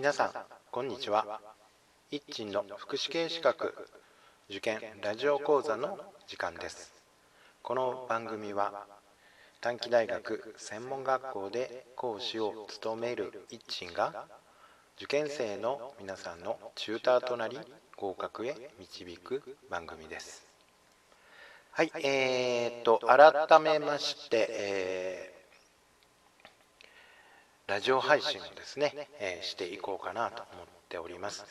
皆さんこんにちは。一鎮の福祉系資格受験ラジオ講座の時間です。この番組は短期大学専門学校で講師を務める一鎮が受験生の皆さんのチューターとなり合格へ導く番組です。はいえー、っと改めまして、えー、ラジオ配信をですね、えー、していこうかなと思っております。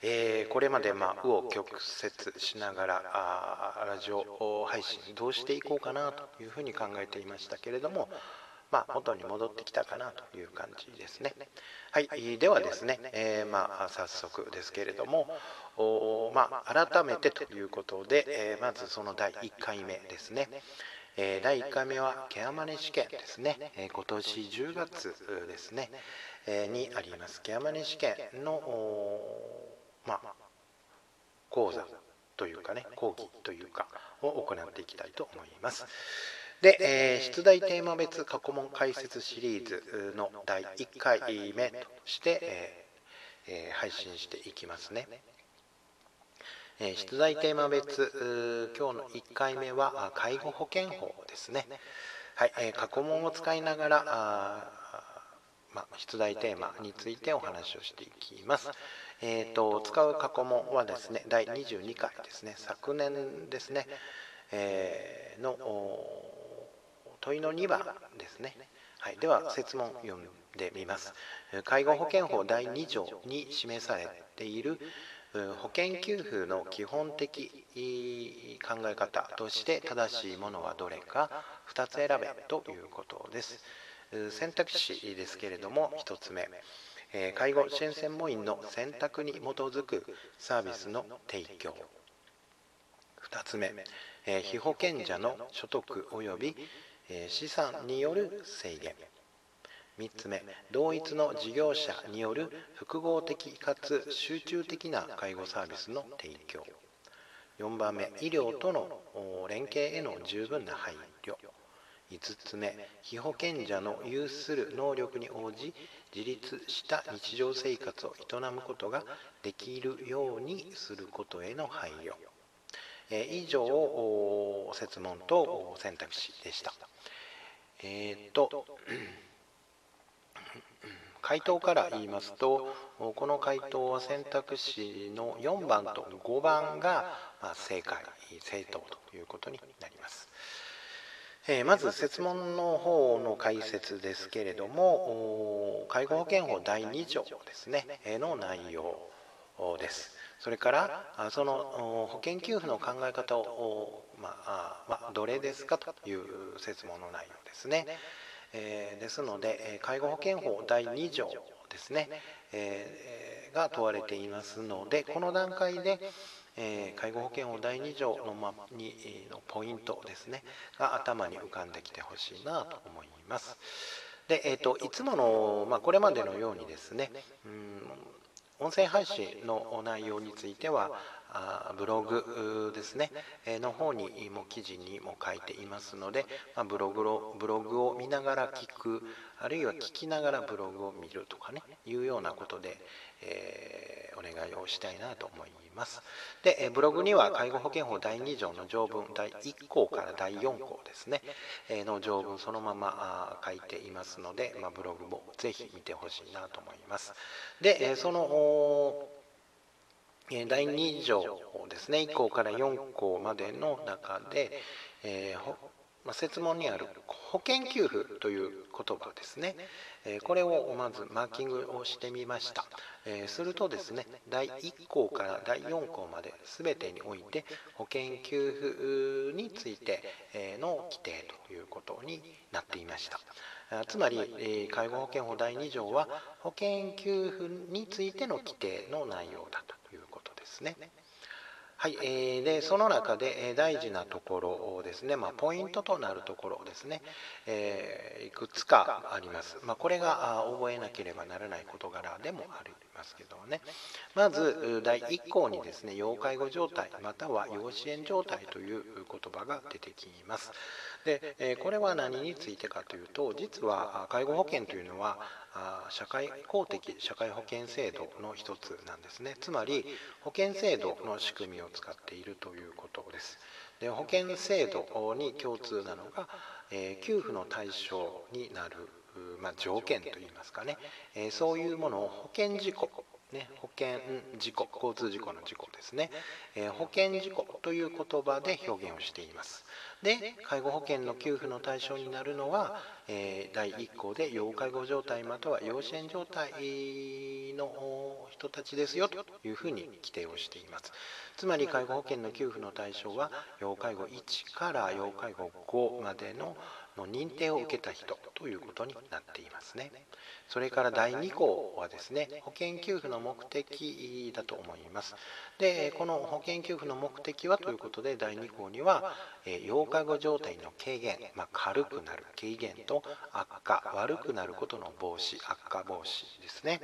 えー、これまでまあ右往曲折しながらあラジオ配信どうしていこうかなというふうに考えていましたけれども、まあ、元に戻ってきたかなという感じですね。はい、ではですね、えー、まあ、早速ですけれども、まあ、改めてということで、えー、まずその第1回目ですね。え、第1回目はケアマネ試験ですね、え今年10月ですね、えにありますケアマネ試験のま、講座というかね講義というかを行っていきたいと思います。で、えー、出題テーマ別過去問解説シリーズの第1回目として、えー、配信していきますね。え、出題テーマ別今日の1回目は介護保険法ですね。はい、え、過去問を使いながら、ま、出題テーマについてお話をしていきます。えーと、使う過去問はですね第22回ですね昨年ですね、えー、の問いの2番ですね、はい、では説問読んでみます介護保険法第2条に示されている保険給付の基本的考え方として正しいものはどれか2つ選べということです。選択肢ですけれども1つ目。介護支援専門員の選択に基づくサービスの提供。2つ目。被保険者の所得及び資産による制限。3つ目同一の事業者による複合的かつ集中的な介護サービスの提供。4番目医療との連携への十分な配慮。5つ目被保険者の有する能力に応じ自立した日常生活を営むことができるようにすることへの配慮。え以上設問と選択肢でした。えー、っと回答から言いますとこの回答は選択肢の4番と5番が正解正答ということになります。えまず設問の方の解説ですけれども介護保険法第2条ですねの内容です。それからその保険給付の考え方を、まあ、どれですかという設問の内容ですね、えーですので介護保険法第2条ですね、えが問われていますのでこの段階でえー、介護保険法第2条の,、ま、にのポイントですねが頭に浮かんできてほしいなと思います。で、えーと、いつもの、まあ、これまでのようにですねうん音声配信の内容についてはブログですね、えの方にも記事にも書いていますので、ま、ブログをブログを見ながら聞くあるいは聞きながらブログを見るとかねいうようなことで、えー、お願いをしたいなと思います。で、ブログには介護保険法第2条の条文第1項から第4項ですね、の条文そのまま書いていますので、まあ、ブログもぜひ見てほしいなと思います。で、その第2条ですね。1項から4項までの中で、えーまあ、説問にある保険給付という言葉ですね、えこれをまずマーキングをしてみました、えするとですね第1項から第4項まで全てにおいて保険給付についての規定ということになっていました。つまり介護保険法第2条は保険給付についての規定の内容だということですね。はい、えー、でその中で大事なところですね、まあ、ポイントとなるところですね、えー、いくつかあります。まあ、これが覚えなければならない事柄でもありますけどね。まず第1項にですね、要介護状態または要支援状態という言葉が出てきます。で、えこれは何についてかというと、実は介護保険というのは社会公的社会保険制度の一つなんですね。つまり保険制度の仕組みを使っているということです。で保険制度に共通なのが、えー、給付の対象になる、まあ、条件といいますかね、えー、そういうものを保険事項ね、保険事故交通事故の事故ですね、えー、保険事故という言葉で表現をしています。で介護保険の給付の対象になるのは、えー、第1項で要介護状態または要支援状態の人たちですよというふうに規定をしています。つまり介護保険の給付の対象は要介護1から要介護5までのの認定を受けた人ということになっていますね。それから第2項はですね保険給付の目的だと思いますでこの保険給付の目的はということで第2項には、え要介護状態の軽減、まあ、軽くなる軽減と悪化悪くなることの防止悪化防止ですね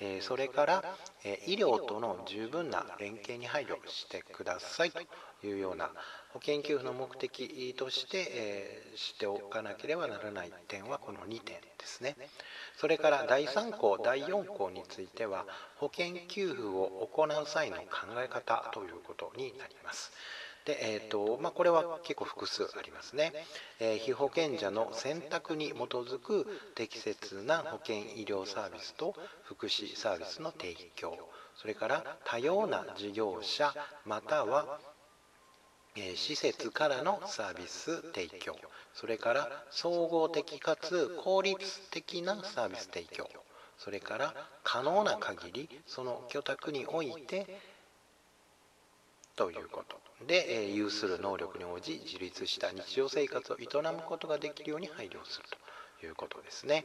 えそれから、え医療との十分な連携に配慮してくださいというような保険給付の目的として、えしておかなければならない点はこの2点ですね。それから第3項第4項については保険給付を行う際の考え方ということになります。でえーとまあ、これは結構複数ありますね、えー、被保険者の選択に基づく適切な保険医療サービスと福祉サービスの提供。それから多様な事業者または、え、施設からのサービス提供。それから総合的かつ効率的なサービス提供。それから可能な限りその居宅においてということで、え有する能力に応じ自立した日常生活を営むことができるように配慮するということですね。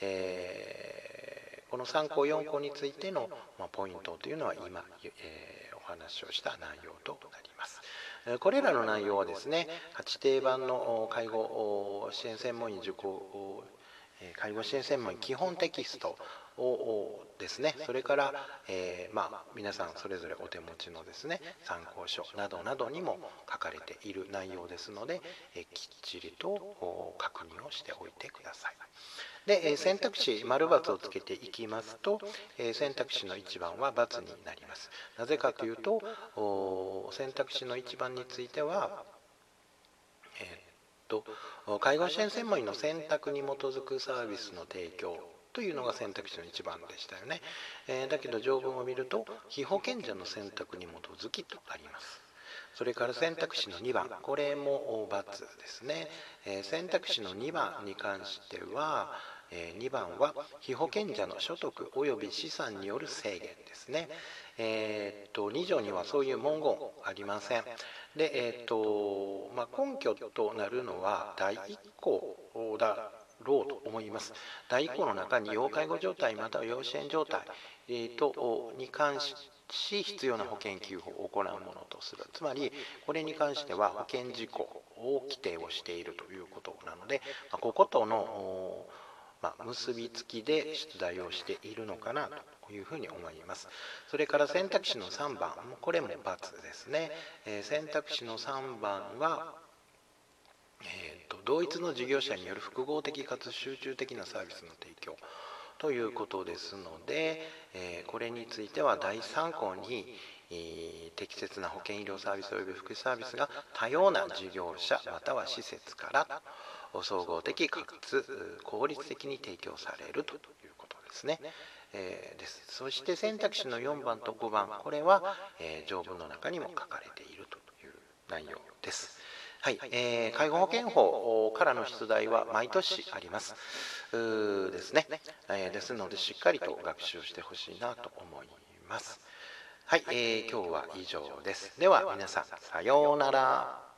えー、この3項4項についての、まポイントというのは今、えー、お話をした内容となります。これらの内容はですね、8定番の介護支援専門員受講介護支援専門員基本テキストをですねそれから、えー、まあ、皆さんそれぞれお手持ちのですね参考書などなどにも書かれている内容ですので、えきっちりと確認をしておいてください。で選択肢丸×をつけていきますと選択肢の1番は×になりますなぜかというと選択肢の1番については、えー、っと介護支援専門員の選択に基づくサービスの提供というのが選択肢の1番でしたよね、えー、だけど条文を見ると被保険者の選択に基づきとあります。それから選択肢の2番これも×ですね、えー、選択肢の2番に関しては、えー、2番は被保険者の所得及び資産による制限ですね。えー、っと2条にはそういう文言ありません。で、えー、っとまあ、根拠となるのは第1項だろうと思います。第1項の中に要介護状態または要支援状態、えー、とに関し必要な保険給付を行うものとする。つまりこれに関しては保険事項を規定をしているということなので、まこことの、ま、結びつきで出題をしているのかなというふうに思います。それから選択肢の3番これも×ですね、え、選択肢の3番はえーと、同一の事業者による複合的かつ集中的なサービスの提供ということですので、えー、これについては第3項に、えー、適切な保険医療サービス及び福祉サービスが多様な事業者または施設から総合的かつ効率的に提供されるということですね。えー、ですそして選択肢の4番と5番これは、え、条文の中にも書かれているという内容です。はい、えー、介護保険法からの出題は毎年あります。ですね、えー、ですのでしっかりと学習してほしいなと思います。はい、えー、今日は以上です。では皆さんさようなら。